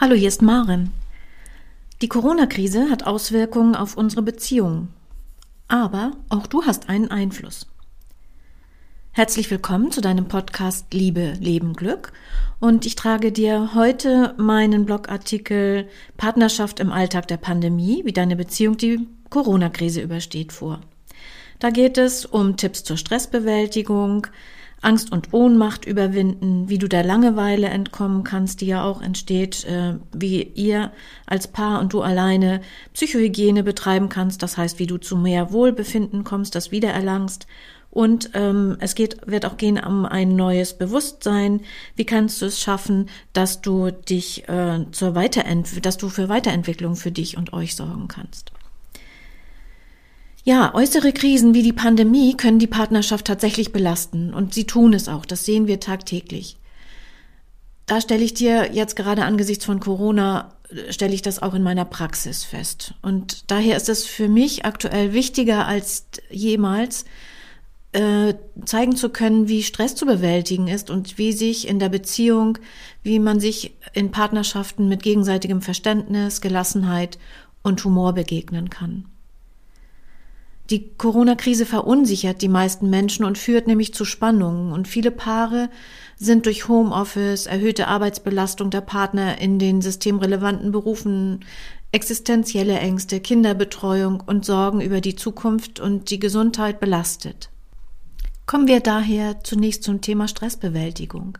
Hallo, hier ist Maren. Die Corona-Krise hat Auswirkungen auf unsere Beziehungen. Aber auch du hast einen Einfluss. Herzlich willkommen zu deinem Podcast Liebe, Leben, Glück. Und ich trage dir heute meinen Blogartikel Partnerschaft im Alltag der Pandemie, wie deine Beziehung die Corona-Krise übersteht vor. Da geht es um Tipps zur Stressbewältigung, Angst und Ohnmacht überwinden, wie du der Langeweile entkommen kannst, die ja auch entsteht, äh, wie ihr als Paar und du alleine Psychohygiene betreiben kannst, das heißt, wie du zu mehr Wohlbefinden kommst, das wiedererlangst. Und ähm, es geht, wird auch gehen um ein neues Bewusstsein. Wie kannst du es schaffen, dass du dich äh, zur Weiterent dass du für Weiterentwicklung für dich und euch sorgen kannst? Ja, äußere Krisen wie die Pandemie können die Partnerschaft tatsächlich belasten und sie tun es auch, das sehen wir tagtäglich. Da stelle ich dir jetzt gerade angesichts von Corona, stelle ich das auch in meiner Praxis fest. Und daher ist es für mich aktuell wichtiger als jemals, äh, zeigen zu können, wie Stress zu bewältigen ist und wie sich in der Beziehung, wie man sich in Partnerschaften mit gegenseitigem Verständnis, Gelassenheit und Humor begegnen kann. Die Corona-Krise verunsichert die meisten Menschen und führt nämlich zu Spannungen. Und viele Paare sind durch Homeoffice, erhöhte Arbeitsbelastung der Partner in den systemrelevanten Berufen, existenzielle Ängste, Kinderbetreuung und Sorgen über die Zukunft und die Gesundheit belastet. Kommen wir daher zunächst zum Thema Stressbewältigung.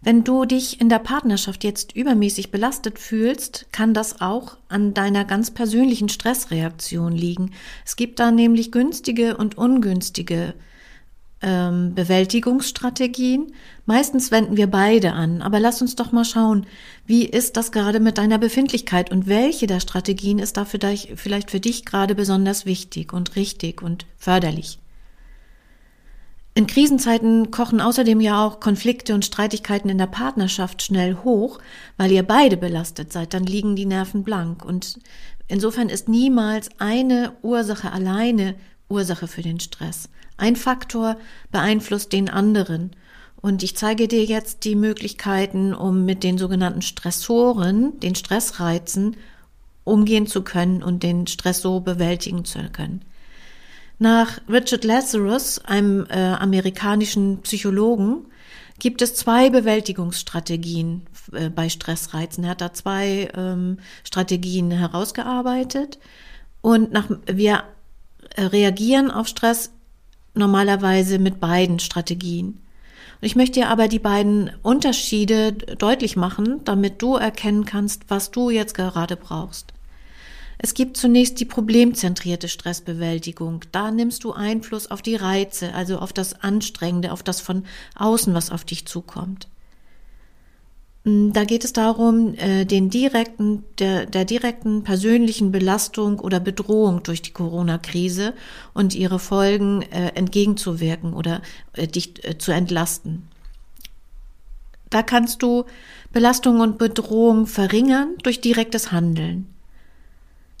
Wenn du dich in der Partnerschaft jetzt übermäßig belastet fühlst, kann das auch an deiner ganz persönlichen Stressreaktion liegen. Es gibt da nämlich günstige und ungünstige ähm, Bewältigungsstrategien. Meistens wenden wir beide an, aber lass uns doch mal schauen, wie ist das gerade mit deiner Befindlichkeit und welche der Strategien ist da vielleicht für dich gerade besonders wichtig und richtig und förderlich. In Krisenzeiten kochen außerdem ja auch Konflikte und Streitigkeiten in der Partnerschaft schnell hoch, weil ihr beide belastet seid, dann liegen die Nerven blank. Und insofern ist niemals eine Ursache alleine Ursache für den Stress. Ein Faktor beeinflusst den anderen. Und ich zeige dir jetzt die Möglichkeiten, um mit den sogenannten Stressoren, den Stressreizen, umgehen zu können und den Stress so bewältigen zu können. Nach Richard Lazarus, einem äh, amerikanischen Psychologen, gibt es zwei Bewältigungsstrategien äh, bei Stressreizen. Er hat da zwei ähm, Strategien herausgearbeitet und nach, wir äh, reagieren auf Stress normalerweise mit beiden Strategien. Ich möchte dir aber die beiden Unterschiede deutlich machen, damit du erkennen kannst, was du jetzt gerade brauchst. Es gibt zunächst die problemzentrierte Stressbewältigung. Da nimmst du Einfluss auf die Reize, also auf das Anstrengende, auf das von außen, was auf dich zukommt. Mm, da geht es darum, äh, den direkten, der, der direkten persönlichen Belastung oder Bedrohung durch die Corona-Krise und ihre Folgen äh, entgegenzuwirken oder äh, dich zu entlasten. Da kannst du Belastung und Bedrohung verringern durch direktes Handeln.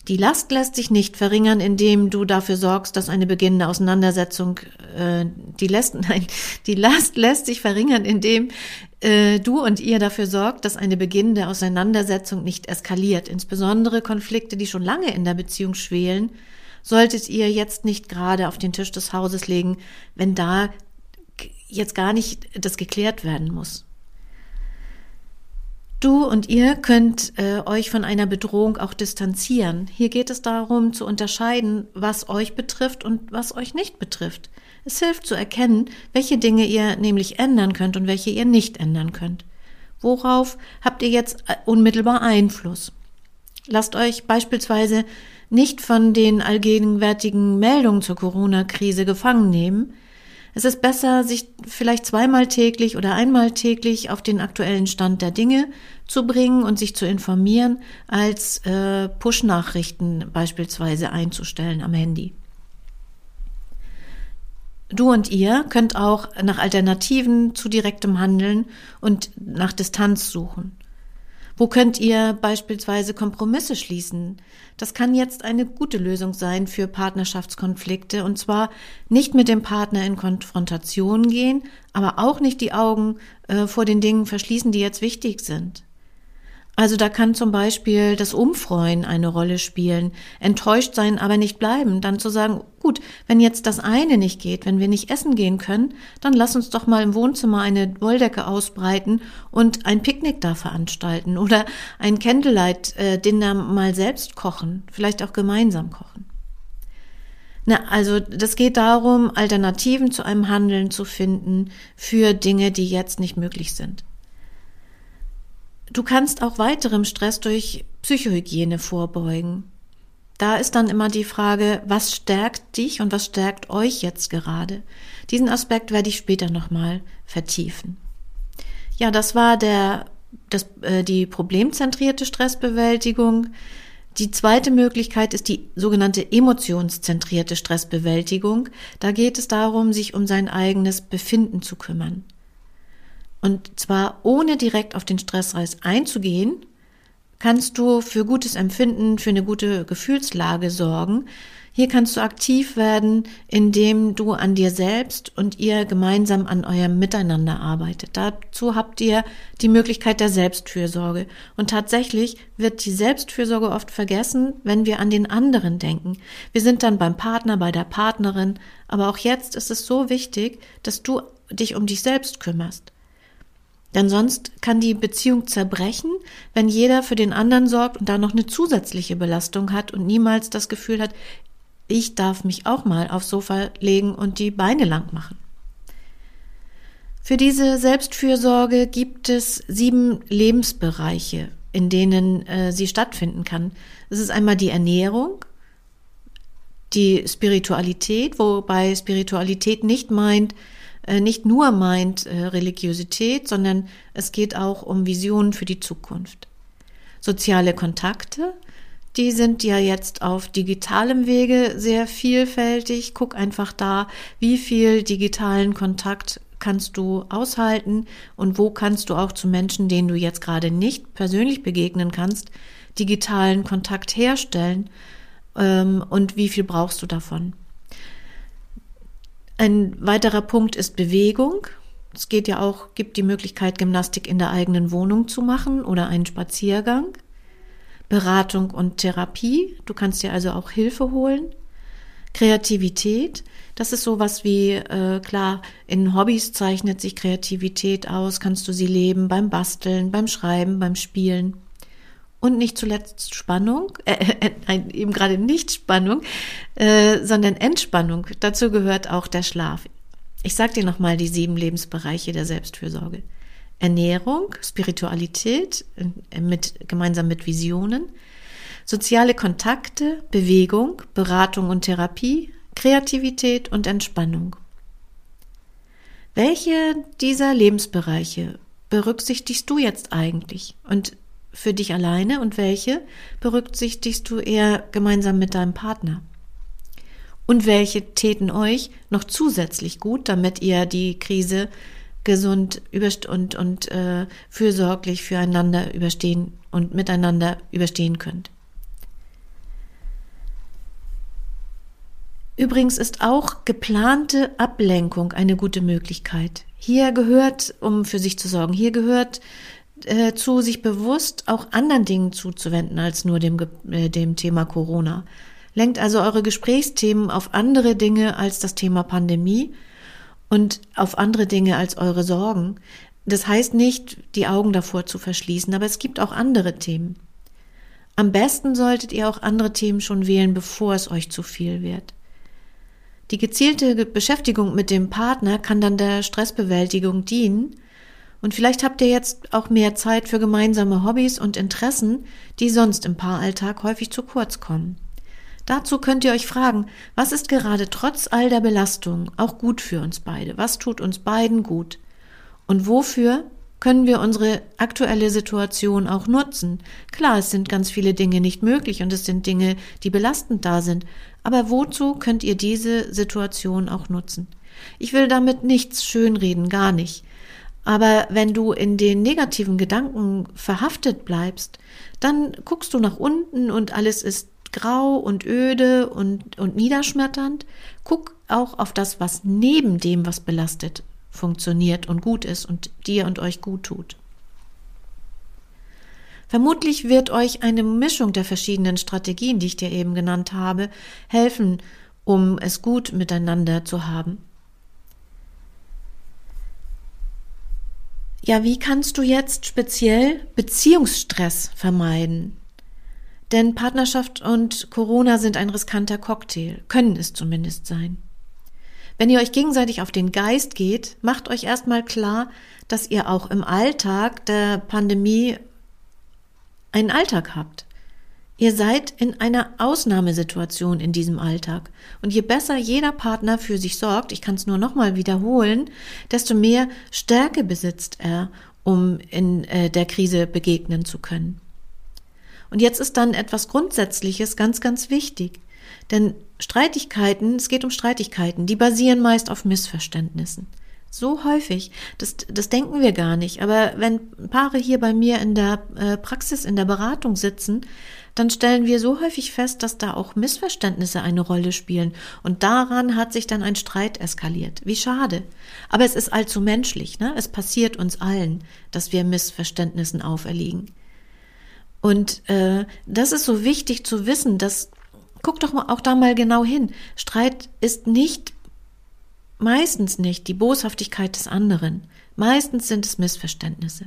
Die Last lässt sich nicht verringern, indem du dafür sorgst, dass eine beginnende Auseinandersetzung, äh, die lässt, nein, die Last lässt sich verringern, indem äh, du und ihr dafür sorgt, dass eine beginnende Auseinandersetzung nicht eskaliert. Insbesondere Konflikte, die schon lange in der Beziehung schwelen, solltet ihr jetzt nicht gerade auf den Tisch des Hauses legen, wenn da jetzt gar nicht das geklärt werden muss. Du und ihr könnt äh, euch von einer Bedrohung auch distanzieren. Hier geht es darum zu unterscheiden, was euch betrifft und was euch nicht betrifft. Es hilft zu erkennen, welche Dinge ihr nämlich ändern könnt und welche ihr nicht ändern könnt. Worauf habt ihr jetzt äh, unmittelbar Einfluss? Lasst euch beispielsweise nicht von den allgegenwärtigen Meldungen zur Corona-Krise gefangen nehmen, es ist besser, sich vielleicht zweimal täglich oder einmal täglich auf den aktuellen Stand der Dinge zu bringen und sich zu informieren, als äh, Push-Nachrichten beispielsweise einzustellen am Handy. Du und ihr könnt auch nach Alternativen zu direktem Handeln und nach Distanz suchen. Wo könnt ihr beispielsweise Kompromisse schließen? Das kann jetzt eine gute Lösung sein für Partnerschaftskonflikte und zwar nicht mit dem Partner in Konfrontation gehen, aber auch nicht die Augen äh, vor den Dingen verschließen, die jetzt wichtig sind. Also da kann zum Beispiel das Umfreuen eine Rolle spielen, enttäuscht sein, aber nicht bleiben, dann zu sagen, gut, wenn jetzt das eine nicht geht, wenn wir nicht essen gehen können, dann lass uns doch mal im Wohnzimmer eine Wolldecke ausbreiten und ein Picknick da veranstalten oder ein Candlelight-Dinner mal selbst kochen, vielleicht auch gemeinsam kochen. Na, also das geht darum, Alternativen zu einem Handeln zu finden für Dinge, die jetzt nicht möglich sind. Du kannst auch weiterem Stress durch Psychohygiene vorbeugen. Da ist dann immer die Frage, was stärkt dich und was stärkt euch jetzt gerade? Diesen Aspekt werde ich später nochmal vertiefen. Ja, das war der, das, äh, die problemzentrierte Stressbewältigung. Die zweite Möglichkeit ist die sogenannte emotionszentrierte Stressbewältigung. Da geht es darum, sich um sein eigenes Befinden zu kümmern. Und zwar ohne direkt auf den Stressreis einzugehen, kannst du für gutes Empfinden, für eine gute Gefühlslage sorgen. Hier kannst du aktiv werden, indem du an dir selbst und ihr gemeinsam an eurem Miteinander arbeitet. Dazu habt ihr die Möglichkeit der Selbstfürsorge. Und tatsächlich wird die Selbstfürsorge oft vergessen, wenn wir an den anderen denken. Wir sind dann beim Partner, bei der Partnerin. Aber auch jetzt ist es so wichtig, dass du dich um dich selbst kümmerst. Denn sonst kann die Beziehung zerbrechen, wenn jeder für den anderen sorgt und da noch eine zusätzliche Belastung hat und niemals das Gefühl hat, ich darf mich auch mal aufs Sofa legen und die Beine lang machen. Für diese Selbstfürsorge gibt es sieben Lebensbereiche, in denen äh, sie stattfinden kann. Es ist einmal die Ernährung, die Spiritualität, wobei Spiritualität nicht meint, nicht nur meint äh, Religiosität, sondern es geht auch um Visionen für die Zukunft. Soziale Kontakte, die sind ja jetzt auf digitalem Wege sehr vielfältig. Guck einfach da, wie viel digitalen Kontakt kannst du aushalten und wo kannst du auch zu Menschen, denen du jetzt gerade nicht persönlich begegnen kannst, digitalen Kontakt herstellen ähm, und wie viel brauchst du davon. Ein weiterer Punkt ist Bewegung. Es geht ja auch, gibt die Möglichkeit, Gymnastik in der eigenen Wohnung zu machen oder einen Spaziergang. Beratung und Therapie. Du kannst dir also auch Hilfe holen. Kreativität, das ist sowas wie, äh, klar, in Hobbys zeichnet sich Kreativität aus, kannst du sie leben beim Basteln, beim Schreiben, beim Spielen. Und nicht zuletzt Spannung, äh, äh, äh, eben gerade nicht Spannung, äh, sondern Entspannung. Dazu gehört auch der Schlaf. Ich sage dir nochmal die sieben Lebensbereiche der Selbstfürsorge. Ernährung, Spiritualität äh, mit, gemeinsam mit Visionen, soziale Kontakte, Bewegung, Beratung und Therapie, Kreativität und Entspannung. Welche dieser Lebensbereiche berücksichtigst du jetzt eigentlich? Und für dich alleine und welche berücksichtigst du eher gemeinsam mit deinem Partner? Und welche täten euch noch zusätzlich gut, damit ihr die Krise gesund und, und äh, fürsorglich füreinander überstehen und miteinander überstehen könnt? Übrigens ist auch geplante Ablenkung eine gute Möglichkeit. Hier gehört, um für sich zu sorgen, hier gehört äh, zu, sich bewusst auch anderen Dingen zuzuwenden als nur dem, äh, dem Thema Corona. Lenkt also eure Gesprächsthemen auf andere Dinge als das Thema Pandemie und auf andere Dinge als eure Sorgen. Das heißt nicht, die Augen davor zu verschließen, aber es gibt auch andere Themen. Am besten solltet ihr auch andere Themen schon wählen, bevor es euch zu viel wird. Die gezielte Beschäftigung mit dem Partner kann dann der Stressbewältigung dienen, und vielleicht habt ihr jetzt auch mehr Zeit für gemeinsame Hobbys und Interessen, die sonst im Paaralltag häufig zu kurz kommen. Dazu könnt ihr euch fragen, was ist gerade trotz all der Belastung auch gut für uns beide? Was tut uns beiden gut? Und wofür können wir unsere aktuelle Situation auch nutzen? Klar, es sind ganz viele Dinge nicht möglich und es sind Dinge, die belastend da sind. Aber wozu könnt ihr diese Situation auch nutzen? Ich will damit nichts schönreden, gar nicht. Aber wenn du in den negativen Gedanken verhaftet bleibst, dann guckst du nach unten und alles ist grau und öde und, und niederschmetternd. Guck auch auf das, was neben dem, was belastet, funktioniert und gut ist und dir und euch gut tut. Vermutlich wird euch eine Mischung der verschiedenen Strategien, die ich dir eben genannt habe, helfen, um es gut miteinander zu haben. Ja, wie kannst du jetzt speziell Beziehungsstress vermeiden? Denn Partnerschaft und Corona sind ein riskanter Cocktail, können es zumindest sein. Wenn ihr euch gegenseitig auf den Geist geht, macht euch erstmal klar, dass ihr auch im Alltag der Pandemie einen Alltag habt. Ihr seid in einer Ausnahmesituation in diesem Alltag. Und je besser jeder Partner für sich sorgt, ich kann es nur nochmal wiederholen, desto mehr Stärke besitzt er, um in äh, der Krise begegnen zu können. Und jetzt ist dann etwas Grundsätzliches ganz, ganz wichtig. Denn Streitigkeiten, es geht um Streitigkeiten, die basieren meist auf Missverständnissen. So häufig, das, das denken wir gar nicht. Aber wenn Paare hier bei mir in der äh, Praxis, in der Beratung sitzen, dann stellen wir so häufig fest, dass da auch Missverständnisse eine Rolle spielen. Und daran hat sich dann ein Streit eskaliert. Wie schade. Aber es ist allzu menschlich. Ne? Es passiert uns allen, dass wir Missverständnissen auferlegen. Und äh, das ist so wichtig zu wissen, dass guck doch mal auch da mal genau hin. Streit ist nicht meistens nicht die Boshaftigkeit des anderen. Meistens sind es Missverständnisse.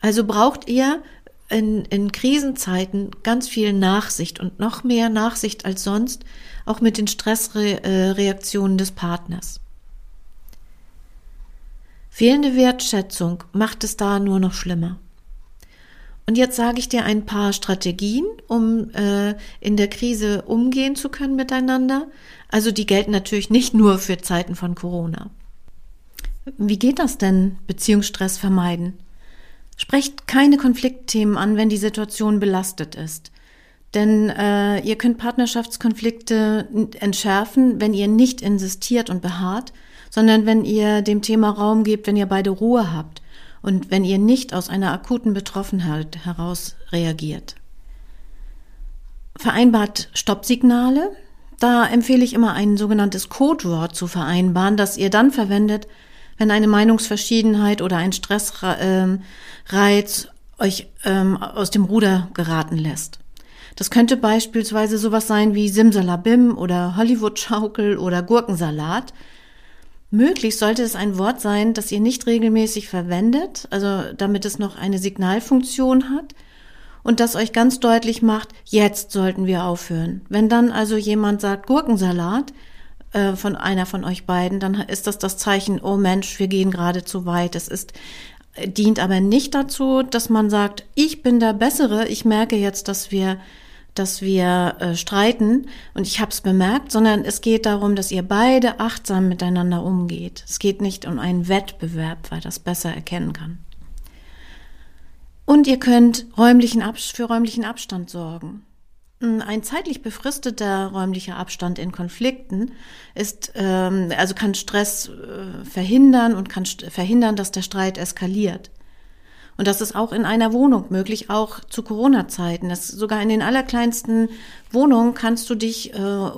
Also braucht ihr in, in Krisenzeiten ganz viel Nachsicht und noch mehr Nachsicht als sonst, auch mit den Stressreaktionen des Partners. Fehlende Wertschätzung macht es da nur noch schlimmer. Und jetzt sage ich dir ein paar Strategien, um äh, in der Krise umgehen zu können miteinander. Also die gelten natürlich nicht nur für Zeiten von Corona. Wie geht das denn, Beziehungsstress vermeiden? Sprecht keine Konfliktthemen an, wenn die Situation belastet ist. Denn äh, ihr könnt Partnerschaftskonflikte entschärfen, wenn ihr nicht insistiert und beharrt, sondern wenn ihr dem Thema Raum gebt, wenn ihr beide Ruhe habt und wenn ihr nicht aus einer akuten Betroffenheit heraus reagiert. Vereinbart Stoppsignale. Da empfehle ich immer ein sogenanntes Codewort zu vereinbaren, das ihr dann verwendet, wenn eine Meinungsverschiedenheit oder ein Stressreiz euch ähm, aus dem Ruder geraten lässt. Das könnte beispielsweise sowas sein wie Simsalabim oder Hollywood-Schaukel oder Gurkensalat, Möglich sollte es ein Wort sein, das ihr nicht regelmäßig verwendet, also damit es noch eine Signalfunktion hat und das euch ganz deutlich macht, jetzt sollten wir aufhören. Wenn dann also jemand sagt Gurkensalat äh, von einer von euch beiden, dann ist das das Zeichen, oh Mensch, wir gehen gerade zu weit. Es ist dient aber nicht dazu, dass man sagt, ich bin der Bessere, ich merke jetzt, dass wir dass wir äh, streiten und ich habe es bemerkt, sondern es geht darum, dass ihr beide achtsam miteinander umgeht. Es geht nicht um einen Wettbewerb, weil das besser erkennen kann. Und ihr könnt räumlichen für räumlichen Abstand sorgen. Ein zeitlich befristeter räumlicher Abstand in Konflikten ist, ähm, also kann Stress äh, verhindern und kann verhindern, dass der Streit eskaliert. Und das ist auch in einer Wohnung möglich, auch zu Corona-Zeiten. Sogar in den allerkleinsten Wohnungen kannst du dich, äh,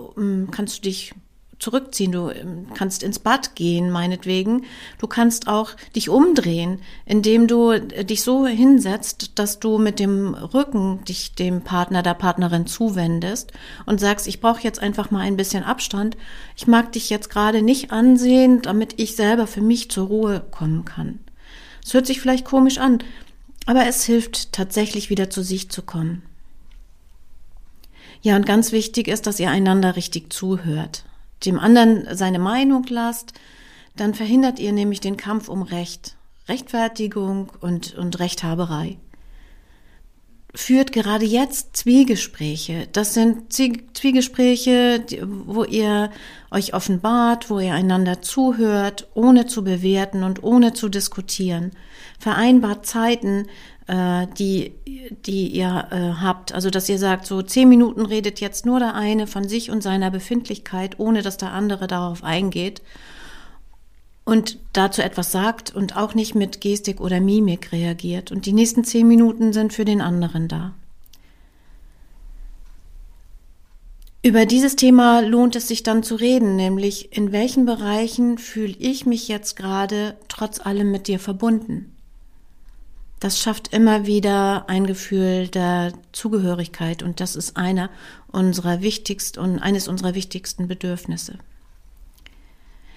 kannst du dich zurückziehen. Du ähm, kannst ins Bad gehen, meinetwegen. Du kannst auch dich umdrehen, indem du äh, dich so hinsetzt, dass du mit dem Rücken dich dem Partner, der Partnerin zuwendest und sagst, ich brauche jetzt einfach mal ein bisschen Abstand. Ich mag dich jetzt gerade nicht ansehen, damit ich selber für mich zur Ruhe kommen kann. Es hört sich vielleicht komisch an, aber es hilft tatsächlich wieder zu sich zu kommen. Ja, und ganz wichtig ist, dass ihr einander richtig zuhört, dem anderen seine Meinung lasst, dann verhindert ihr nämlich den Kampf um Recht, Rechtfertigung und, und Rechthaberei führt gerade jetzt Zwiegespräche. Das sind Zwiegespräche, wo ihr euch offenbart, wo ihr einander zuhört, ohne zu bewerten und ohne zu diskutieren. Vereinbart Zeiten, die, die ihr äh, habt. Also, dass ihr sagt, so zehn Minuten redet jetzt nur der eine von sich und seiner Befindlichkeit, ohne dass der andere darauf eingeht und dazu etwas sagt und auch nicht mit Gestik oder Mimik reagiert. Und die nächsten zehn Minuten sind für den anderen da. Über dieses Thema lohnt es sich dann zu reden, nämlich in welchen Bereichen fühle ich mich jetzt gerade trotz allem mit dir verbunden. Das schafft immer wieder ein Gefühl der Zugehörigkeit und das ist einer unserer wichtigsten und eines unserer wichtigsten Bedürfnisse.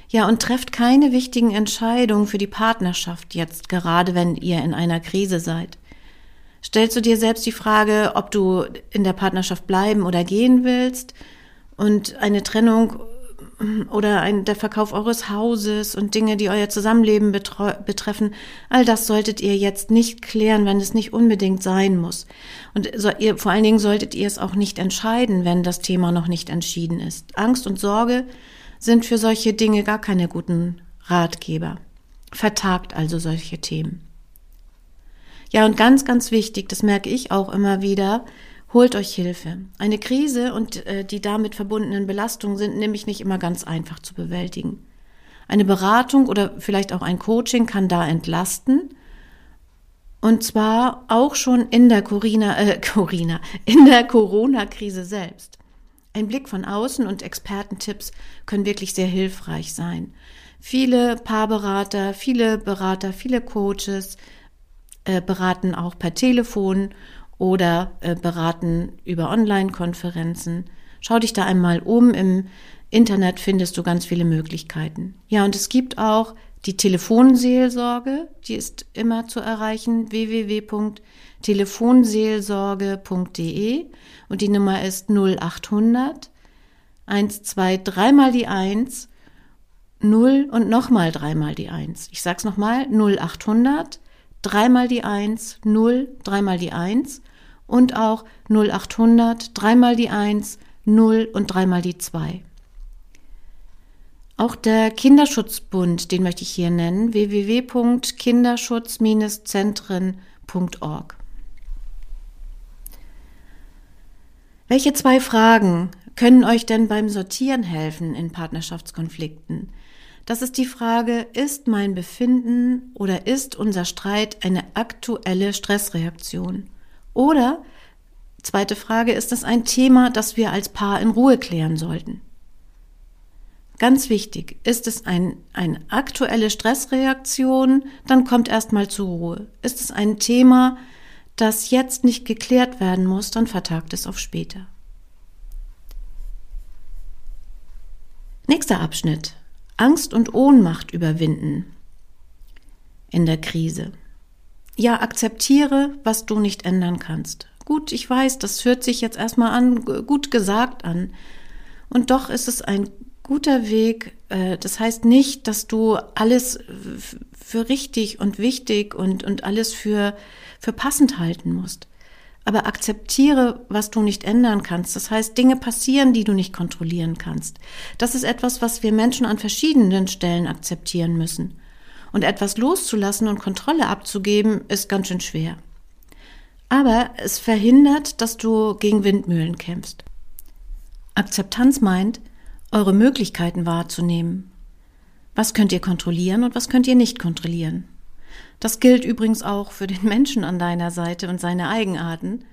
Ja, und trefft keine wichtigen Entscheidungen für die Partnerschaft jetzt, gerade wenn ihr in einer Krise seid. Stellst du dir selbst die Frage, ob du in der Partnerschaft bleiben oder gehen willst und eine Trennung oder ein, der Verkauf eures Hauses und Dinge, die euer Zusammenleben betreffen, all das solltet ihr jetzt nicht klären, wenn es nicht unbedingt sein muss. Und so, ihr, vor allen Dingen solltet ihr es auch nicht entscheiden, wenn das Thema noch nicht entschieden ist. Angst und Sorge sind für solche Dinge gar keine guten Ratgeber. Vertagt also solche Themen. Ja, und ganz, ganz wichtig, das merke ich auch immer wieder, Holt euch Hilfe. Eine Krise und äh, die damit verbundenen Belastungen sind nämlich nicht immer ganz einfach zu bewältigen. Eine Beratung oder vielleicht auch ein Coaching kann da entlasten. Und zwar auch schon in der Corina, äh, Corina, in der Corona-Krise selbst. Ein Blick von außen und Expertentipps können wirklich sehr hilfreich sein. Viele Paarberater, viele Berater, viele Coaches äh, beraten auch per Telefon oder äh, beraten über Online-Konferenzen. Schau dich da einmal um. Im Internet findest du ganz viele Möglichkeiten. Ja, und es gibt auch die Telefonseelsorge, die ist immer zu erreichen, www.telefonseelsorge.de und die Nummer ist 0800 123 mal die 1 0 und nochmal dreimal die 1. Ich sag's nochmal, 0800 dreimal die 1, 0, dreimal die 1 und auch 0800, dreimal die 1, 0 und dreimal die 2. Auch der Kinderschutzbund, den möchte ich hier nennen, www.kinderschutz-zentren.org. Welche zwei Fragen können euch denn beim Sortieren helfen in Partnerschaftskonflikten? Das ist die Frage, ist mein Befinden oder ist unser Streit eine aktuelle Stressreaktion? Oder, zweite Frage, ist es ein Thema, das wir als Paar in Ruhe klären sollten? Ganz wichtig, ist es ein, eine aktuelle Stressreaktion, dann kommt erstmal zur Ruhe. Ist es ein Thema, das jetzt nicht geklärt werden muss, dann vertagt es auf später. Nächster Abschnitt. Angst und Ohnmacht überwinden in der Krise. Ja, akzeptiere, was du nicht ändern kannst. Gut, ich weiß, das hört sich jetzt erstmal an, gut gesagt an. Und doch ist es ein guter Weg. Äh, das heißt nicht, dass du alles für richtig und wichtig und, und alles für, für passend halten musst. Aber akzeptiere, was du nicht ändern kannst. Das heißt, Dinge passieren, die du nicht kontrollieren kannst. Das ist etwas, was wir Menschen an verschiedenen Stellen akzeptieren müssen. Und etwas loszulassen und Kontrolle abzugeben, ist ganz schön schwer. Aber es verhindert, dass du gegen Windmühlen kämpfst. Akzeptanz meint, eure Möglichkeiten wahrzunehmen. Was könnt ihr kontrollieren und was könnt ihr nicht kontrollieren? Das gilt übrigens auch für den Menschen an deiner Seite und seine Eigenarten.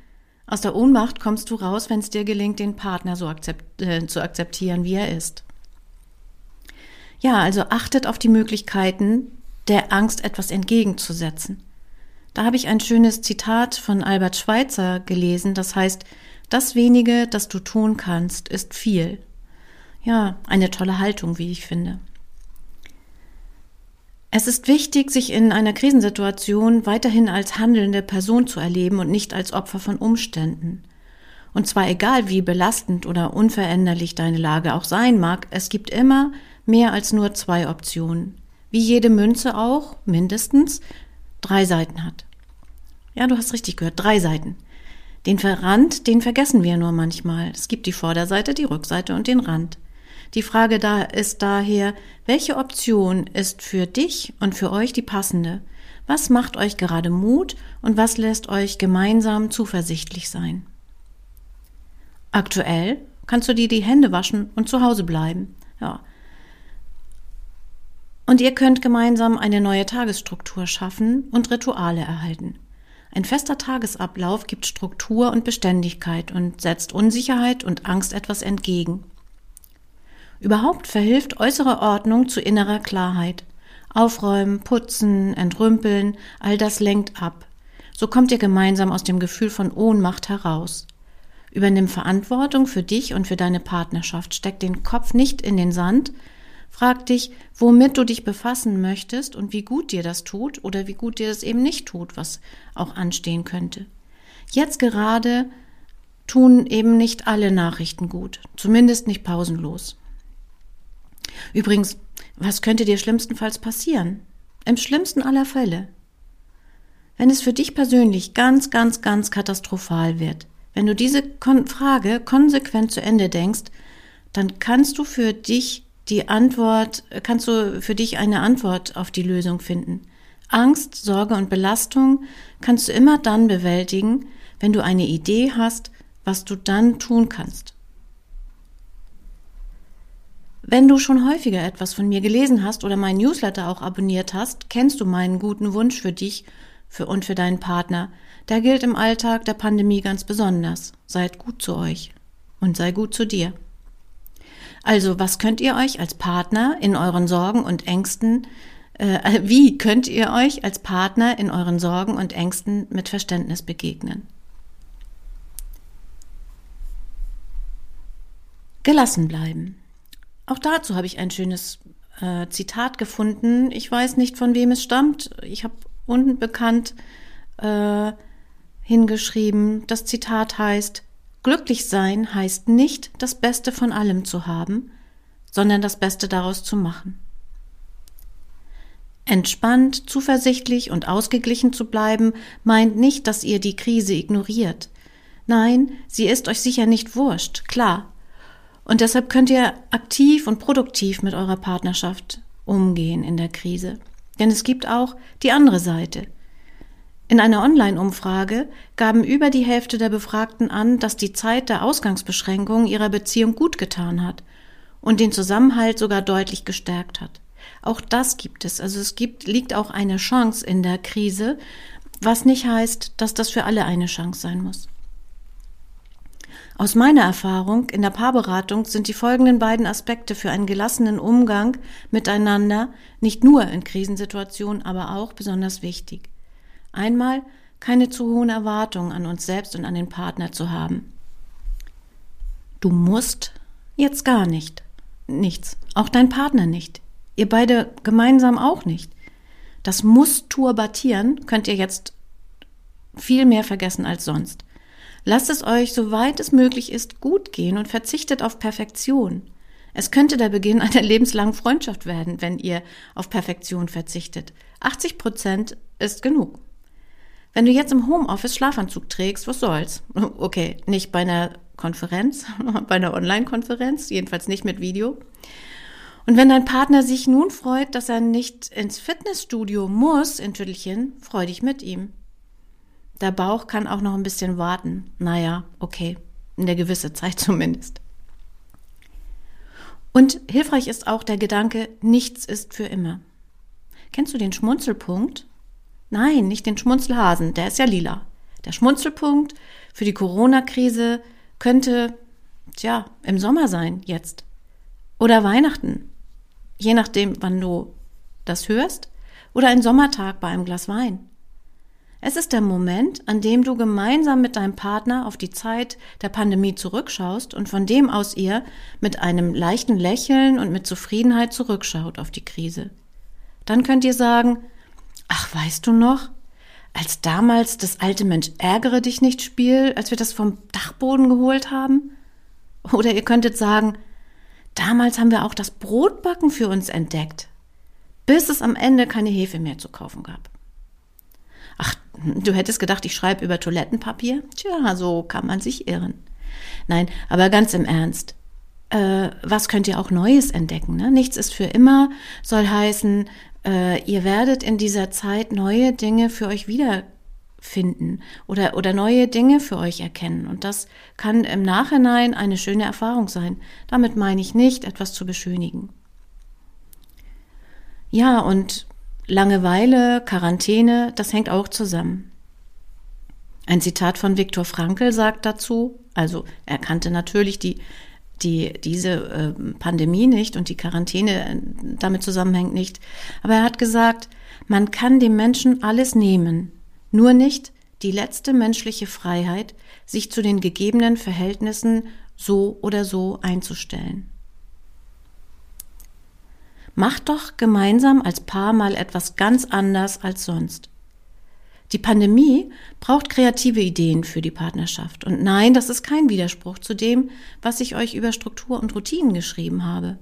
Aus der Ohnmacht kommst du raus, wenn es dir gelingt, den Partner so akzept, äh, zu akzeptieren, wie er ist. Ja, also achtet auf die Möglichkeiten, der Angst etwas entgegenzusetzen. Da habe ich ein schönes Zitat von Albert Schweitzer gelesen, das heißt, das wenige, das du tun kannst, ist viel. Ja, eine tolle Haltung, wie ich finde. Es ist wichtig, sich in einer Krisensituation weiterhin als handelnde Person zu erleben und nicht als Opfer von Umständen. Und zwar egal, wie belastend oder unveränderlich deine Lage auch sein mag, es gibt immer mehr als nur zwei Optionen wie jede Münze auch mindestens drei Seiten hat. Ja, du hast richtig gehört, drei Seiten. Den Rand, den vergessen wir nur manchmal. Es gibt die Vorderseite, die Rückseite und den Rand. Die Frage da ist daher, welche Option ist für dich und für euch die passende? Was macht euch gerade Mut und was lässt euch gemeinsam zuversichtlich sein? Aktuell kannst du dir die Hände waschen und zu Hause bleiben. Ja, und ihr könnt gemeinsam eine neue Tagesstruktur schaffen und Rituale erhalten. Ein fester Tagesablauf gibt Struktur und Beständigkeit und setzt Unsicherheit und Angst etwas entgegen. Überhaupt verhilft äußere Ordnung zu innerer Klarheit. Aufräumen, putzen, entrümpeln, all das lenkt ab. So kommt ihr gemeinsam aus dem Gefühl von Ohnmacht heraus. Übernimm Verantwortung für dich und für deine Partnerschaft. Steck den Kopf nicht in den Sand. Frag dich, womit du dich befassen möchtest und wie gut dir das tut oder wie gut dir das eben nicht tut, was auch anstehen könnte. Jetzt gerade tun eben nicht alle Nachrichten gut, zumindest nicht pausenlos. Übrigens, was könnte dir schlimmstenfalls passieren? Im schlimmsten aller Fälle. Wenn es für dich persönlich ganz, ganz, ganz katastrophal wird, wenn du diese Kon Frage konsequent zu Ende denkst, dann kannst du für dich die Antwort, kannst du für dich eine Antwort auf die Lösung finden. Angst, Sorge und Belastung kannst du immer dann bewältigen, wenn du eine Idee hast, was du dann tun kannst. Wenn du schon häufiger etwas von mir gelesen hast oder meinen Newsletter auch abonniert hast, kennst du meinen guten Wunsch für dich für und für deinen Partner, der gilt im Alltag der Pandemie ganz besonders. Seid gut zu euch und sei gut zu dir. Also, was könnt ihr euch als Partner in euren Sorgen und Ängsten, äh, wie könnt ihr euch als Partner in euren Sorgen und Ängsten mit Verständnis begegnen? Gelassen bleiben. Auch dazu habe ich ein schönes äh, Zitat gefunden. Ich weiß nicht, von wem es stammt. Ich habe unbekannt äh, hingeschrieben. Das Zitat heißt, glücklich sein heißt nicht, das Beste von allem zu haben, sondern das Beste daraus zu machen. Entspannt, zuversichtlich und ausgeglichen zu bleiben, meint nicht, dass ihr die Krise ignoriert. Nein, sie ist euch sicher nicht wurscht, klar. Und deshalb könnt ihr aktiv und produktiv mit eurer Partnerschaft umgehen in der Krise. Denn es gibt auch die andere Seite. In einer Online-Umfrage gaben über die Hälfte der Befragten an, dass die Zeit der Ausgangsbeschränkungen ihrer Beziehung gut getan hat und den Zusammenhalt sogar deutlich gestärkt hat. Auch das gibt es. Also es gibt, liegt auch eine Chance in der Krise, was nicht heißt, dass das für alle eine Chance sein muss. Aus meiner Erfahrung in der Paarberatung sind die folgenden beiden Aspekte für einen gelassenen Umgang miteinander nicht nur in Krisensituationen, aber auch besonders wichtig. Einmal keine zu hohen Erwartungen an uns selbst und an den Partner zu haben. Du musst jetzt gar nicht. Nichts. Auch dein Partner nicht. Ihr beide gemeinsam auch nicht. Das muss turbatieren könnt ihr jetzt viel mehr vergessen als sonst. Lasst es euch, soweit es möglich ist, gut gehen und verzichtet auf Perfektion. Es könnte der Beginn einer lebenslangen Freundschaft werden, wenn ihr auf Perfektion verzichtet. 80 Prozent ist genug. Wenn du jetzt im Homeoffice Schlafanzug trägst, was soll's? Okay, nicht bei einer Konferenz, bei einer Online-Konferenz, jedenfalls nicht mit Video. Und wenn dein Partner sich nun freut, dass er nicht ins Fitnessstudio muss in Tüttelchen, freu dich mit ihm. Der Bauch kann auch noch ein bisschen warten. Naja, okay, in der gewisse Zeit zumindest. Und hilfreich ist auch der Gedanke, nichts ist für immer. Kennst du den Schmunzelpunkt? Nein, nicht den Schmunzelhasen, der ist ja lila. Der Schmunzelpunkt für die Corona-Krise könnte, tja, im Sommer sein, jetzt. Oder Weihnachten. Je nachdem, wann du das hörst. Oder ein Sommertag bei einem Glas Wein. Es ist der Moment, an dem du gemeinsam mit deinem Partner auf die Zeit der Pandemie zurückschaust und von dem aus ihr mit einem leichten Lächeln und mit Zufriedenheit zurückschaut auf die Krise. Dann könnt ihr sagen, ach, weißt du noch, als damals das alte Mensch ärgere dich nicht Spiel, als wir das vom Dachboden geholt haben? Oder ihr könntet sagen, damals haben wir auch das Brotbacken für uns entdeckt, bis es am Ende keine Hefe mehr zu kaufen gab. Ach, du hättest gedacht, ich schreibe über Toilettenpapier? Tja, so kann man sich irren. Nein, aber ganz im Ernst. Äh, was könnt ihr auch Neues entdecken? Ne? Nichts ist für immer, soll heißen, äh, ihr werdet in dieser Zeit neue Dinge für euch wiederfinden oder, oder neue Dinge für euch erkennen. Und das kann im Nachhinein eine schöne Erfahrung sein. Damit meine ich nicht, etwas zu beschönigen. Ja, und Langeweile, Quarantäne, das hängt auch zusammen. Ein Zitat von Viktor Frankl sagt dazu, also er kannte natürlich die, die, diese äh, Pandemie nicht und die Quarantäne äh, damit zusammenhängt nicht, aber er hat gesagt, man kann dem Menschen alles nehmen, nur nicht die letzte menschliche Freiheit, sich zu den gegebenen Verhältnissen so oder so einzustellen. Macht doch gemeinsam als Paar mal etwas ganz anders als sonst. Die Pandemie braucht kreative Ideen für die Partnerschaft. Und nein, das ist kein Widerspruch zu dem, was ich euch über Struktur und Routinen geschrieben habe.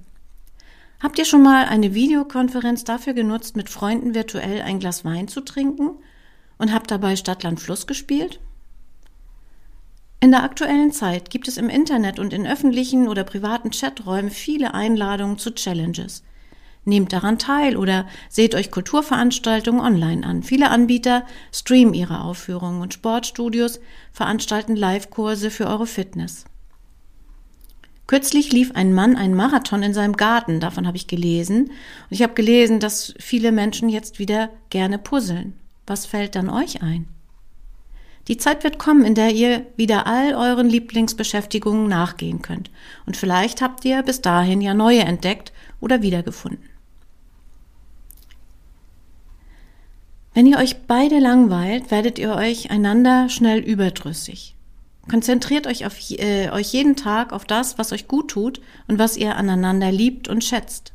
Habt ihr schon mal eine Videokonferenz dafür genutzt, mit Freunden virtuell ein Glas Wein zu trinken und habt dabei Stadtland Fluss gespielt? In der aktuellen Zeit gibt es im Internet und in öffentlichen oder privaten Chaträumen viele Einladungen zu Challenges. Nehmt daran teil oder seht euch Kulturveranstaltungen online an. Viele Anbieter streamen ihre Aufführungen und Sportstudios veranstalten Live-Kurse für eure Fitness. Kürzlich lief ein Mann einen Marathon in seinem Garten, davon habe ich gelesen. Und ich habe gelesen, dass viele Menschen jetzt wieder gerne puzzeln. Was fällt dann euch ein? Die Zeit wird kommen, in der ihr wieder all euren Lieblingsbeschäftigungen nachgehen könnt. Und vielleicht habt ihr bis dahin ja neue entdeckt oder wiedergefunden. Wenn ihr euch beide langweilt, werdet ihr euch einander schnell überdrüssig. Konzentriert euch auf äh, euch jeden Tag auf das, was euch gut tut und was ihr aneinander liebt und schätzt.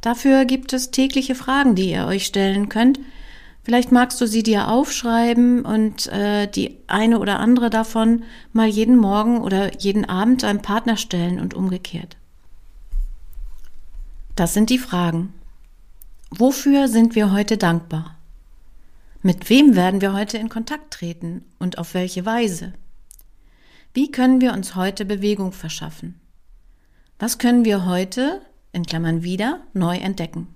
Dafür gibt es tägliche Fragen, die ihr euch stellen könnt. Vielleicht magst du sie dir aufschreiben und äh, die eine oder andere davon mal jeden Morgen oder jeden Abend deinem Partner stellen und umgekehrt. Das sind die Fragen. Wofür sind wir heute dankbar? Mit wem werden wir heute in Kontakt treten und auf welche Weise? Wie können wir uns heute Bewegung verschaffen? Was können wir heute, in Klammern wieder, neu entdecken?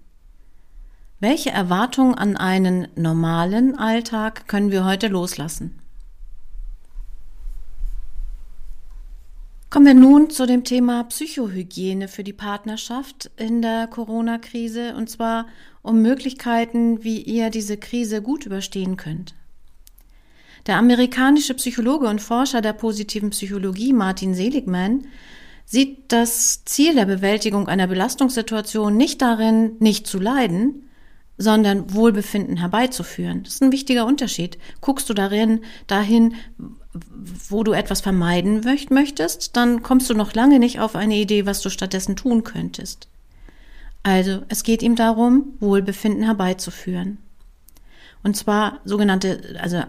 Welche Erwartungen an einen normalen Alltag können wir heute loslassen? Kommen wir nun zu dem Thema Psychohygiene für die Partnerschaft in der Corona-Krise und zwar um Möglichkeiten, wie ihr diese Krise gut überstehen könnt. Der amerikanische Psychologe und Forscher der positiven Psychologie Martin Seligman sieht das Ziel der Bewältigung einer Belastungssituation nicht darin, nicht zu leiden, sondern Wohlbefinden herbeizuführen. Das ist ein wichtiger Unterschied. Guckst du darin dahin, wo du etwas vermeiden möchtest, dann kommst du noch lange nicht auf eine Idee, was du stattdessen tun könntest. Also, es geht ihm darum, Wohlbefinden herbeizuführen. Und zwar sogenannte, also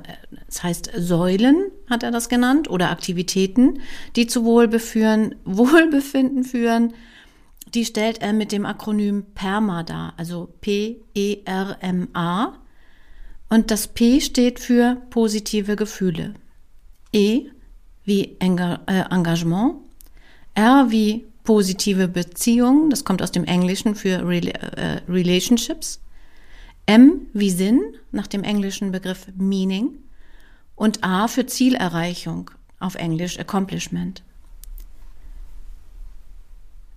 es heißt Säulen, hat er das genannt, oder Aktivitäten, die zu Wohlbeführen, Wohlbefinden führen. Die stellt er mit dem Akronym PERMA dar, also P-E-R-M-A. Und das P steht für positive Gefühle. E wie äh, Engagement, R wie positive Beziehung, das kommt aus dem Englischen für äh, Relationships, M wie Sinn, nach dem englischen Begriff Meaning, und A für Zielerreichung, auf Englisch Accomplishment.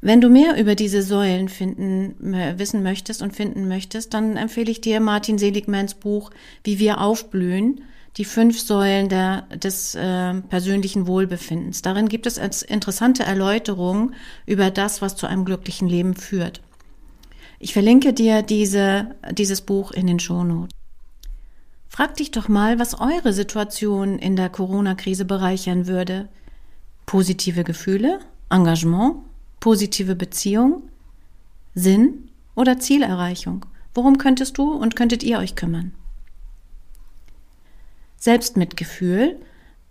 Wenn du mehr über diese Säulen finden, wissen möchtest und finden möchtest, dann empfehle ich dir Martin Seligmans Buch Wie wir aufblühen, die fünf Säulen der, des äh, persönlichen Wohlbefindens. Darin gibt es interessante Erläuterungen über das, was zu einem glücklichen Leben führt. Ich verlinke dir diese, dieses Buch in den Shownotes. Frag dich doch mal, was eure Situation in der Corona-Krise bereichern würde. Positive Gefühle, Engagement, positive Beziehung, Sinn oder Zielerreichung? Worum könntest du und könntet ihr euch kümmern? Selbstmitgefühl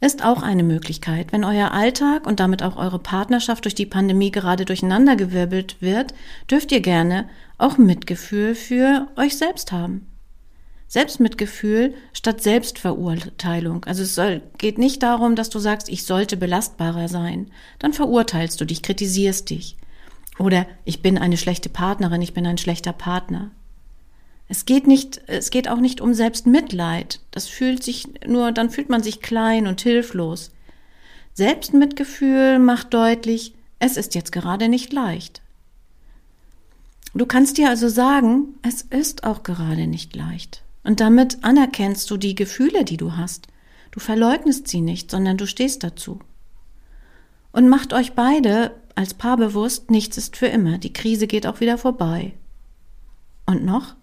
ist auch eine Möglichkeit. Wenn euer Alltag und damit auch eure Partnerschaft durch die Pandemie gerade durcheinandergewirbelt wird, dürft ihr gerne auch Mitgefühl für euch selbst haben. Selbstmitgefühl statt Selbstverurteilung. Also es soll, geht nicht darum, dass du sagst, ich sollte belastbarer sein. Dann verurteilst du dich, kritisierst dich. Oder ich bin eine schlechte Partnerin, ich bin ein schlechter Partner. Es geht nicht, es geht auch nicht um Selbstmitleid. Das fühlt sich nur, dann fühlt man sich klein und hilflos. Selbstmitgefühl macht deutlich, es ist jetzt gerade nicht leicht. Du kannst dir also sagen, es ist auch gerade nicht leicht. Und damit anerkennst du die Gefühle, die du hast. Du verleugnest sie nicht, sondern du stehst dazu. Und macht euch beide als Paar bewusst, nichts ist für immer. Die Krise geht auch wieder vorbei. Und noch,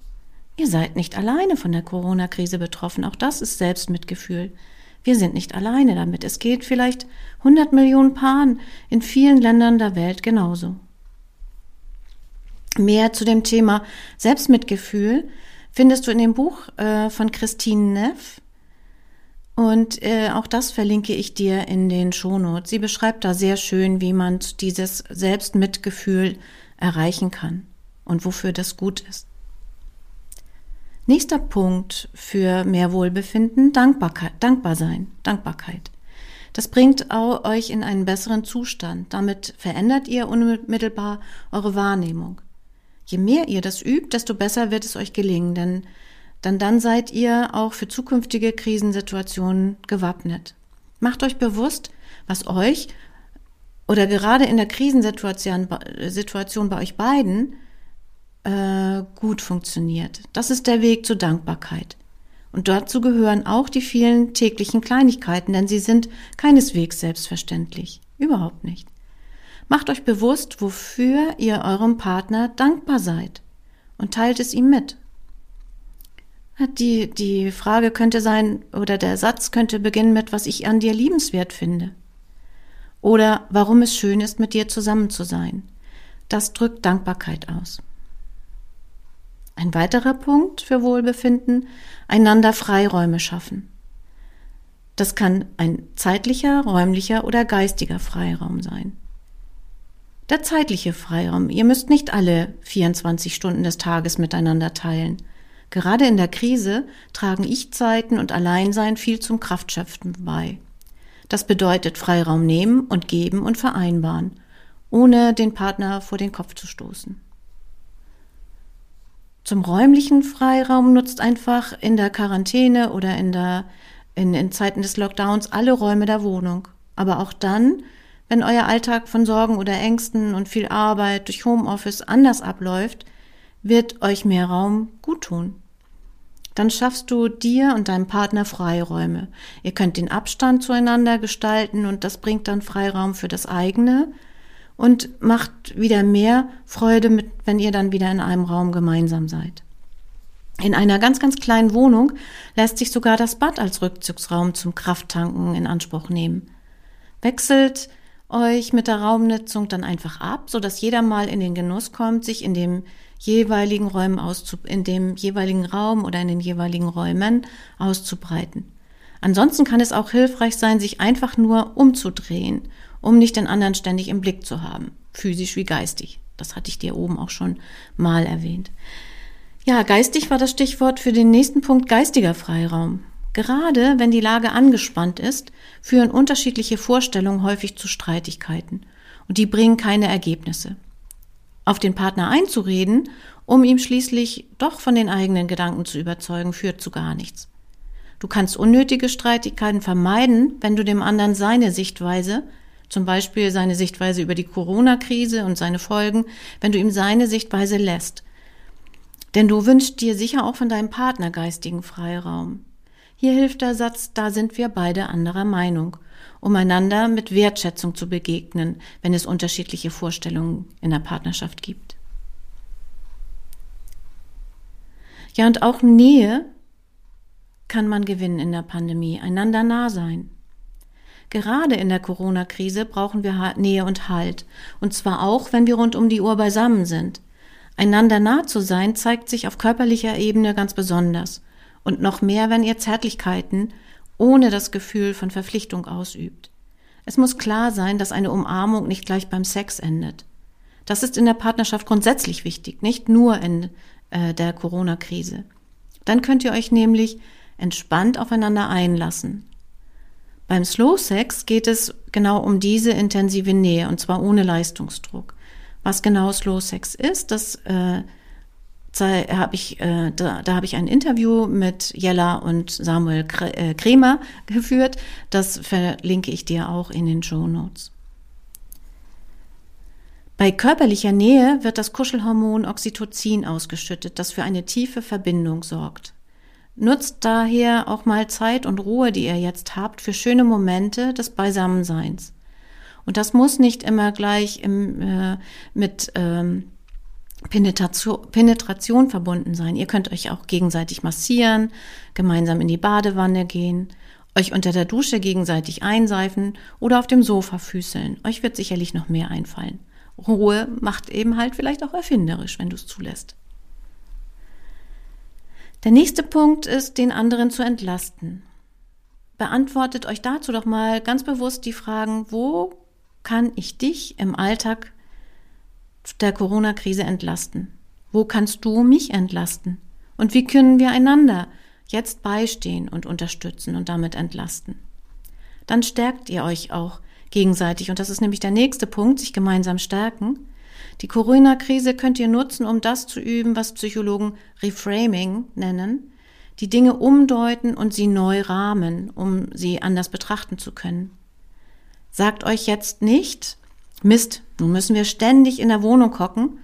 Ihr seid nicht alleine von der Corona-Krise betroffen. Auch das ist Selbstmitgefühl. Wir sind nicht alleine damit. Es geht vielleicht 100 Millionen Paaren in vielen Ländern der Welt genauso. Mehr zu dem Thema Selbstmitgefühl findest du in dem Buch äh, von Christine Neff. Und äh, auch das verlinke ich dir in den Shownotes. Sie beschreibt da sehr schön, wie man dieses Selbstmitgefühl erreichen kann und wofür das gut ist. Nächster Punkt für mehr Wohlbefinden, Dankbarkeit, dankbar sein, Dankbarkeit. Das bringt euch in einen besseren Zustand. Damit verändert ihr unmittelbar eure Wahrnehmung. Je mehr ihr das übt, desto besser wird es euch gelingen, denn dann, dann seid ihr auch für zukünftige Krisensituationen gewappnet. Macht euch bewusst, was euch oder gerade in der Krisensituation Situation bei euch beiden äh, gut funktioniert. Das ist der Weg zur Dankbarkeit. Und dazu gehören auch die vielen täglichen Kleinigkeiten, denn sie sind keineswegs selbstverständlich. Überhaupt nicht. Macht euch bewusst, wofür ihr eurem Partner dankbar seid und teilt es ihm mit. Die, die Frage könnte sein, oder der Satz könnte beginnen mit, was ich an dir liebenswert finde. Oder warum es schön ist, mit dir zusammen zu sein. Das drückt Dankbarkeit aus. Ein weiterer Punkt für Wohlbefinden, einander Freiräume schaffen. Das kann ein zeitlicher, räumlicher oder geistiger Freiraum sein. Der zeitliche Freiraum. Ihr müsst nicht alle 24 Stunden des Tages miteinander teilen. Gerade in der Krise tragen Ich-Zeiten und Alleinsein viel zum Kraftschöpfen bei. Das bedeutet Freiraum nehmen und geben und vereinbaren, ohne den Partner vor den Kopf zu stoßen. Zum räumlichen Freiraum nutzt einfach in der Quarantäne oder in der in, in Zeiten des Lockdowns alle Räume der Wohnung. Aber auch dann, wenn euer Alltag von Sorgen oder Ängsten und viel Arbeit durch Homeoffice anders abläuft, wird euch mehr Raum gut tun. Dann schaffst du dir und deinem Partner Freiräume. Ihr könnt den Abstand zueinander gestalten und das bringt dann Freiraum für das eigene und macht wieder mehr Freude mit, wenn ihr dann wieder in einem Raum gemeinsam seid. In einer ganz, ganz kleinen Wohnung lässt sich sogar das Bad als Rückzugsraum zum Krafttanken in Anspruch nehmen. Wechselt euch mit der Raumnutzung dann einfach ab, so dass jeder mal in den Genuss kommt, sich in dem jeweiligen Räumen auszu in dem jeweiligen Raum oder in den jeweiligen Räumen auszubreiten. Ansonsten kann es auch hilfreich sein, sich einfach nur umzudrehen, um nicht den anderen ständig im Blick zu haben, physisch wie geistig. Das hatte ich dir oben auch schon mal erwähnt. Ja, geistig war das Stichwort für den nächsten Punkt geistiger Freiraum. Gerade wenn die Lage angespannt ist, führen unterschiedliche Vorstellungen häufig zu Streitigkeiten und die bringen keine Ergebnisse. Auf den Partner einzureden, um ihm schließlich doch von den eigenen Gedanken zu überzeugen, führt zu gar nichts. Du kannst unnötige Streitigkeiten vermeiden, wenn du dem anderen seine Sichtweise, zum Beispiel seine Sichtweise über die Corona-Krise und seine Folgen, wenn du ihm seine Sichtweise lässt. Denn du wünschst dir sicher auch von deinem Partner geistigen Freiraum. Hier hilft der Satz, da sind wir beide anderer Meinung, um einander mit Wertschätzung zu begegnen, wenn es unterschiedliche Vorstellungen in der Partnerschaft gibt. Ja, und auch Nähe kann man gewinnen in der Pandemie, einander nah sein. Gerade in der Corona-Krise brauchen wir Nähe und Halt, und zwar auch, wenn wir rund um die Uhr beisammen sind. Einander nah zu sein zeigt sich auf körperlicher Ebene ganz besonders und noch mehr, wenn ihr Zärtlichkeiten ohne das Gefühl von Verpflichtung ausübt. Es muss klar sein, dass eine Umarmung nicht gleich beim Sex endet. Das ist in der Partnerschaft grundsätzlich wichtig, nicht nur in äh, der Corona-Krise. Dann könnt ihr euch nämlich entspannt aufeinander einlassen. Beim Slow Sex geht es genau um diese intensive Nähe und zwar ohne Leistungsdruck. Was genau Slow Sex ist, das äh, habe ich, äh, da, da habe ich ein Interview mit Jella und Samuel äh, Kremer geführt. Das verlinke ich dir auch in den Show Notes. Bei körperlicher Nähe wird das Kuschelhormon Oxytocin ausgeschüttet, das für eine tiefe Verbindung sorgt. Nutzt daher auch mal Zeit und Ruhe, die ihr jetzt habt, für schöne Momente des Beisammenseins. Und das muss nicht immer gleich im, äh, mit ähm, Penetration, Penetration verbunden sein. Ihr könnt euch auch gegenseitig massieren, gemeinsam in die Badewanne gehen, euch unter der Dusche gegenseitig einseifen oder auf dem Sofa füßeln. Euch wird sicherlich noch mehr einfallen. Ruhe macht eben halt vielleicht auch erfinderisch, wenn du es zulässt. Der nächste Punkt ist, den anderen zu entlasten. Beantwortet euch dazu doch mal ganz bewusst die Fragen, wo kann ich dich im Alltag der Corona-Krise entlasten? Wo kannst du mich entlasten? Und wie können wir einander jetzt beistehen und unterstützen und damit entlasten? Dann stärkt ihr euch auch gegenseitig. Und das ist nämlich der nächste Punkt, sich gemeinsam stärken. Die Corona-Krise könnt ihr nutzen, um das zu üben, was Psychologen Reframing nennen. Die Dinge umdeuten und sie neu rahmen, um sie anders betrachten zu können. Sagt euch jetzt nicht, Mist, nun müssen wir ständig in der Wohnung hocken,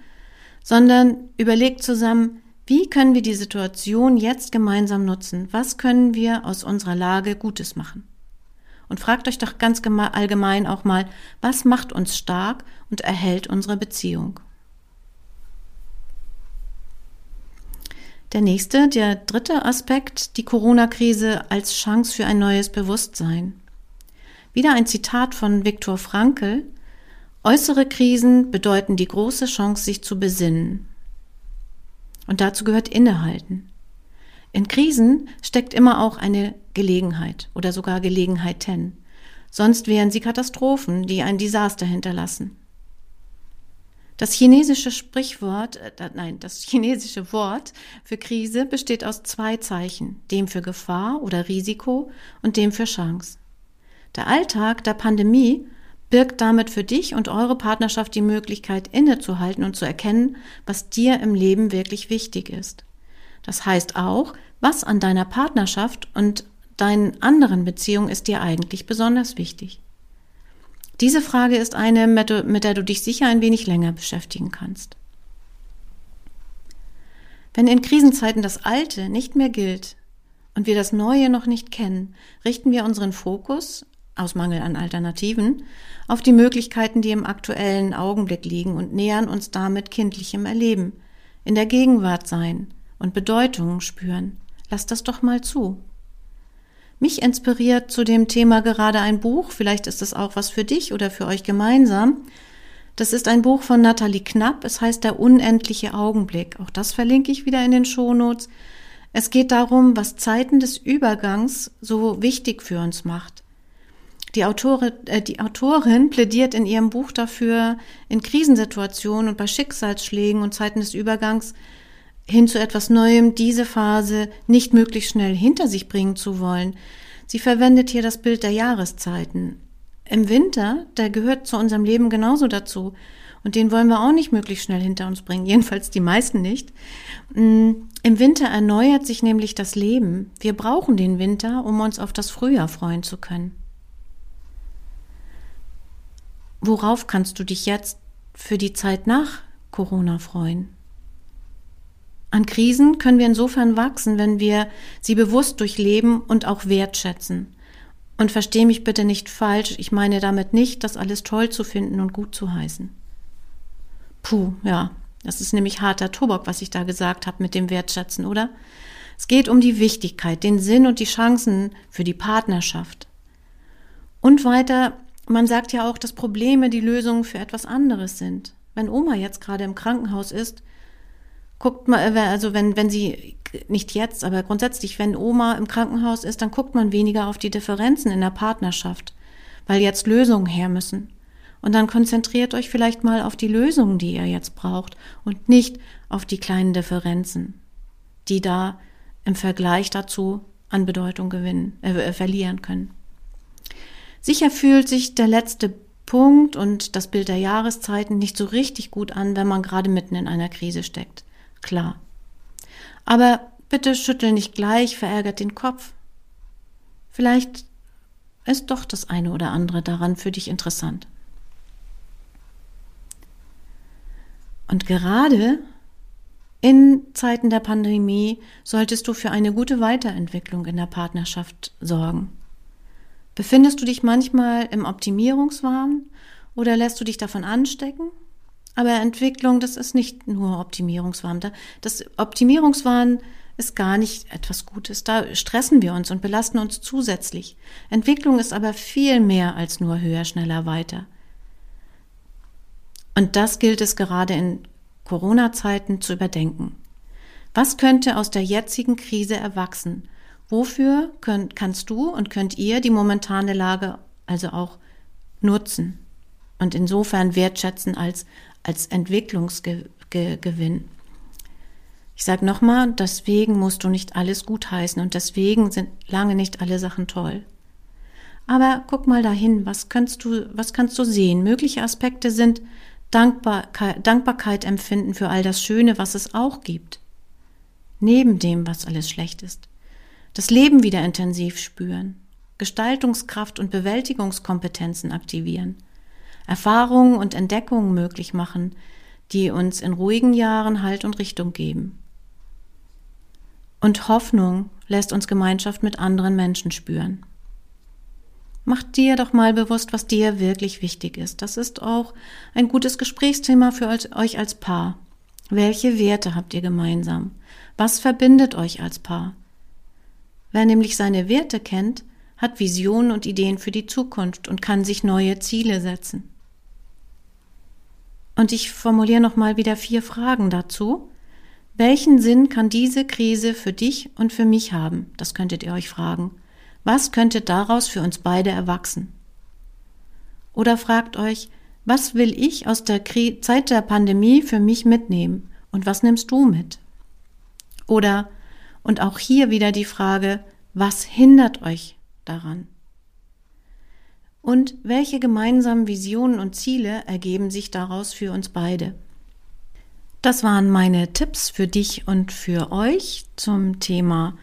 sondern überlegt zusammen, wie können wir die Situation jetzt gemeinsam nutzen? Was können wir aus unserer Lage Gutes machen? Und fragt euch doch ganz allgemein auch mal, was macht uns stark und erhält unsere Beziehung? Der nächste, der dritte Aspekt, die Corona-Krise als Chance für ein neues Bewusstsein. Wieder ein Zitat von Viktor Frankl, Äußere Krisen bedeuten die große Chance, sich zu besinnen. Und dazu gehört Innehalten. In Krisen steckt immer auch eine Gelegenheit oder sogar Gelegenheiten. Sonst wären sie Katastrophen, die ein Desaster hinterlassen. Das chinesische Sprichwort, äh, nein, das chinesische Wort für Krise besteht aus zwei Zeichen, dem für Gefahr oder Risiko und dem für Chance. Der Alltag der Pandemie birgt damit für dich und eure Partnerschaft die Möglichkeit, innezuhalten und zu erkennen, was dir im Leben wirklich wichtig ist. Das heißt auch, was an deiner Partnerschaft und deinen anderen Beziehungen ist dir eigentlich besonders wichtig. Diese Frage ist eine, mit der du dich sicher ein wenig länger beschäftigen kannst. Wenn in Krisenzeiten das Alte nicht mehr gilt und wir das Neue noch nicht kennen, richten wir unseren Fokus aus Mangel an Alternativen, auf die Möglichkeiten, die im aktuellen Augenblick liegen und nähern uns damit kindlichem Erleben, in der Gegenwart sein und Bedeutungen spüren. Lass das doch mal zu. Mich inspiriert zu dem Thema gerade ein Buch, vielleicht ist es auch was für dich oder für euch gemeinsam. Das ist ein Buch von Nathalie Knapp, es heißt Der unendliche Augenblick. Auch das verlinke ich wieder in den Shownotes. Es geht darum, was Zeiten des Übergangs so wichtig für uns macht. Die, Autorin, äh, die Autorin plädiert in ihrem Buch dafür, in Krisensituationen und bei Schicksalsschlägen und Zeiten des Übergangs hin zu etwas Neuem diese Phase nicht möglichst schnell hinter sich bringen zu wollen. Sie verwendet hier das Bild der Jahreszeiten. Im Winter, der gehört zu unserem Leben genauso dazu. Und den wollen wir auch nicht möglichst schnell hinter uns bringen, jedenfalls die meisten nicht. Mm, Im Winter erneuert sich nämlich das Leben. Wir brauchen den Winter, um uns auf das Frühjahr freuen zu können. Worauf kannst du dich jetzt für die Zeit nach Corona freuen? An Krisen können wir insofern wachsen, wenn wir sie bewusst durchleben und auch wertschätzen. Und versteh mich bitte nicht falsch, ich meine damit nicht, das alles toll zu finden und gut zu heißen. Puh, ja, das ist nämlich harter Tobak, was ich da gesagt habe mit dem Wertschätzen, oder? Es geht um die Wichtigkeit, den Sinn und die Chancen für die Partnerschaft. Und weiter, man sagt ja auch, dass Probleme die Lösungen für etwas anderes sind. Wenn Oma jetzt gerade im Krankenhaus ist, guckt man, äh, also wenn, wenn sie, nicht jetzt, aber grundsätzlich, wenn Oma im Krankenhaus ist, dann guckt man weniger auf die Differenzen in der Partnerschaft, weil jetzt Lösungen her müssen. Und dann konzentriert euch vielleicht mal auf die Lösungen, die ihr jetzt braucht und nicht auf die kleinen Differenzen, die da im Vergleich dazu an Bedeutung gewinnen, äh, verlieren können. Sicher fühlt sich der letzte Punkt und das Bild der Jahreszeiten nicht so richtig gut an, wenn man gerade mitten in einer Krise steckt. Klar. Aber bitte schüttel nicht gleich verärgert den Kopf. Vielleicht ist doch das eine oder andere daran für dich interessant. Und gerade in Zeiten der Pandemie solltest du für eine gute Weiterentwicklung in der Partnerschaft sorgen. Befindest du dich manchmal im Optimierungswahn oder lässt du dich davon anstecken? Aber Entwicklung, das ist nicht nur Optimierungswahn. Das Optimierungswahn ist gar nicht etwas Gutes. Da stressen wir uns und belasten uns zusätzlich. Entwicklung ist aber viel mehr als nur höher, schneller, weiter. Und das gilt es gerade in Corona-Zeiten zu überdenken. Was könnte aus der jetzigen Krise erwachsen? Wofür könnt, kannst du und könnt ihr die momentane Lage also auch nutzen und insofern wertschätzen als, als Entwicklungsgewinn? Ich sage nochmal, deswegen musst du nicht alles gutheißen und deswegen sind lange nicht alle Sachen toll. Aber guck mal dahin, was kannst du, was kannst du sehen? Mögliche Aspekte sind Dankbarkeit, Dankbarkeit empfinden für all das Schöne, was es auch gibt. Neben dem, was alles schlecht ist. Das Leben wieder intensiv spüren. Gestaltungskraft und Bewältigungskompetenzen aktivieren. Erfahrungen und Entdeckungen möglich machen, die uns in ruhigen Jahren Halt und Richtung geben. Und Hoffnung lässt uns Gemeinschaft mit anderen Menschen spüren. Mach dir doch mal bewusst, was dir wirklich wichtig ist. Das ist auch ein gutes Gesprächsthema für euch als Paar. Welche Werte habt ihr gemeinsam? Was verbindet euch als Paar? Wer nämlich seine Werte kennt, hat Visionen und Ideen für die Zukunft und kann sich neue Ziele setzen. Und ich formuliere nochmal wieder vier Fragen dazu. Welchen Sinn kann diese Krise für dich und für mich haben? Das könntet ihr euch fragen. Was könnte daraus für uns beide erwachsen? Oder fragt euch, was will ich aus der Krie Zeit der Pandemie für mich mitnehmen und was nimmst du mit? Oder, und auch hier wieder die Frage, was hindert euch daran? Und welche gemeinsamen Visionen und Ziele ergeben sich daraus für uns beide? Das waren meine Tipps für dich und für euch zum Thema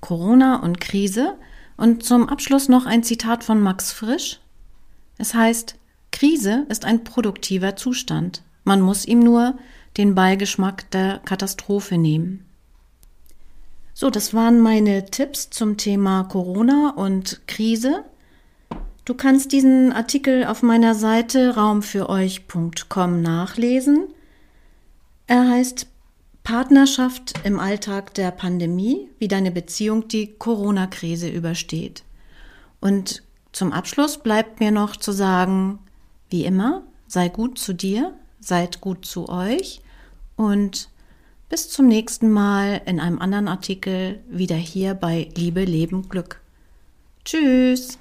Corona und Krise. Und zum Abschluss noch ein Zitat von Max Frisch. Es heißt, Krise ist ein produktiver Zustand. Man muss ihm nur den Beigeschmack der Katastrophe nehmen. So, das waren meine Tipps zum Thema Corona und Krise. Du kannst diesen Artikel auf meiner Seite raumfüreuch.com nachlesen. Er heißt Partnerschaft im Alltag der Pandemie, wie deine Beziehung die Corona-Krise übersteht. Und zum Abschluss bleibt mir noch zu sagen, wie immer, sei gut zu dir, seid gut zu euch und bis zum nächsten Mal in einem anderen Artikel wieder hier bei Liebe, Leben, Glück. Tschüss!